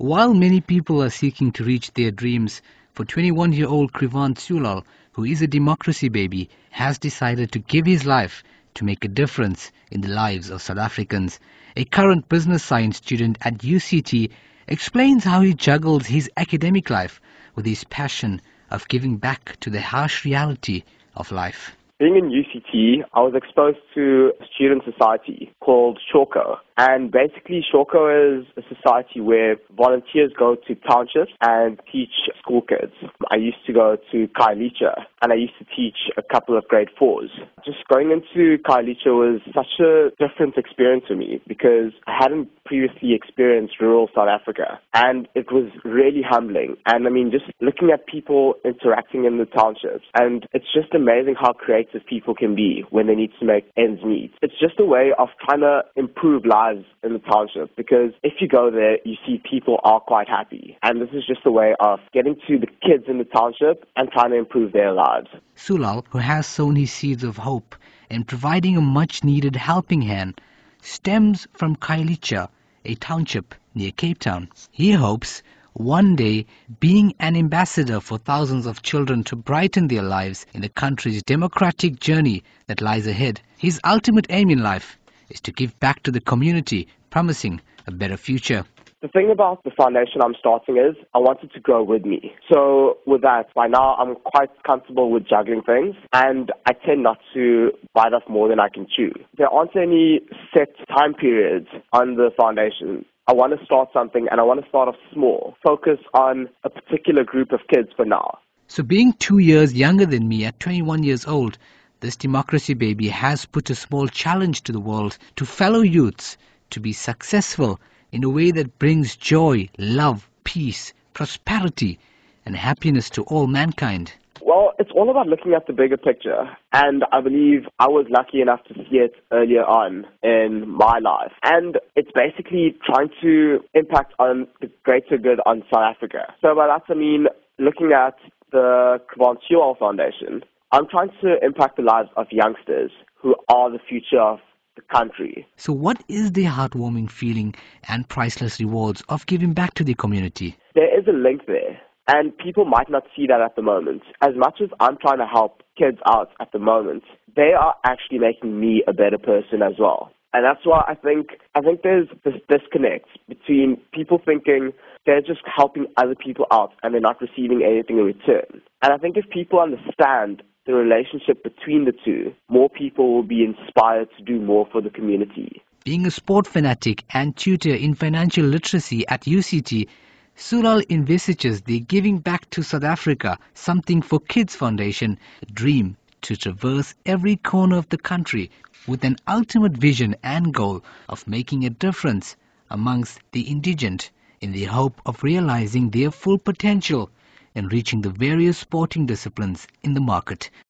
While many people are seeking to reach their dreams, for 21-year-old Krivaan Sewlall, who is a democracy baby, has decided to give his life to make a difference in the lives of South Africans. A current business science student at UCT explains how he juggles his academic life with his passion of giving back to the harsh reality of life. Being in UCT, I was exposed to student society called SHAWCO. And basically, SHAWCO is a society where volunteers go to townships and teach school kids. I used to go to Khayelitsha and I used to teach a couple of grade fours. Just going into Khayelitsha was such a different experience for me because I hadn't previously experienced rural South Africa and it was really humbling. And I mean, just looking at people interacting in the townships and it's just amazing how creative people can be when they need to make ends meet. It's just a way of trying to improve lives in the township because if you go there, you see people are quite happy. And this is just a way of getting to the kids in the township and trying to improve their lives. Sewlall, who has sown his seeds of hope in providing a much needed helping hand, stems from Khayelitsha, a township near Cape Town. He hopes one day being an ambassador for thousands of children to brighten their lives in the country's democratic journey that lies ahead. His ultimate aim in life is to give back to the community, promising a better future. The thing about the foundation I'm starting is I want it to grow with me. So with that, by now I'm quite comfortable with juggling things and I tend not to bite off more than I can chew. There aren't any set time periods on the foundation. I want to start something and I want to start off small. Focus on a particular group of kids for now. So being two years younger than me at 21 years old, this democracy baby has put a small challenge to the world, to fellow youths, to be successful in a way that brings joy, love, peace, prosperity, and happiness to all mankind. Well, it's all about looking at the bigger picture. And I believe I was lucky enough to see it earlier on in my life. And it's basically trying to impact on the greater good on South Africa. So by that I mean looking at the Krivaan Sewlall Foundation, I'm trying to impact the lives of youngsters who are the future of country. So, what is the heartwarming feeling and priceless rewards of giving back to the community? There is a link there, and people might not see that at the moment. As much as I'm trying to help kids out at the moment, they are actually making me a better person as well. And that's why I think I think there's this disconnect between people thinking they're just helping other people out and they're not receiving anything in return. And I think if people understand the relationship between the two, more people will be inspired to do more for the community. Being a sport fanatic and tutor in financial literacy at UCT, Sewlall envisages the Giving Back to South Africa Something for Kids Foundation dream to traverse every corner of the country with an ultimate vision and goal of making a difference amongst the indigent in the hope of realizing their full potential and reaching the various sporting disciplines in the market.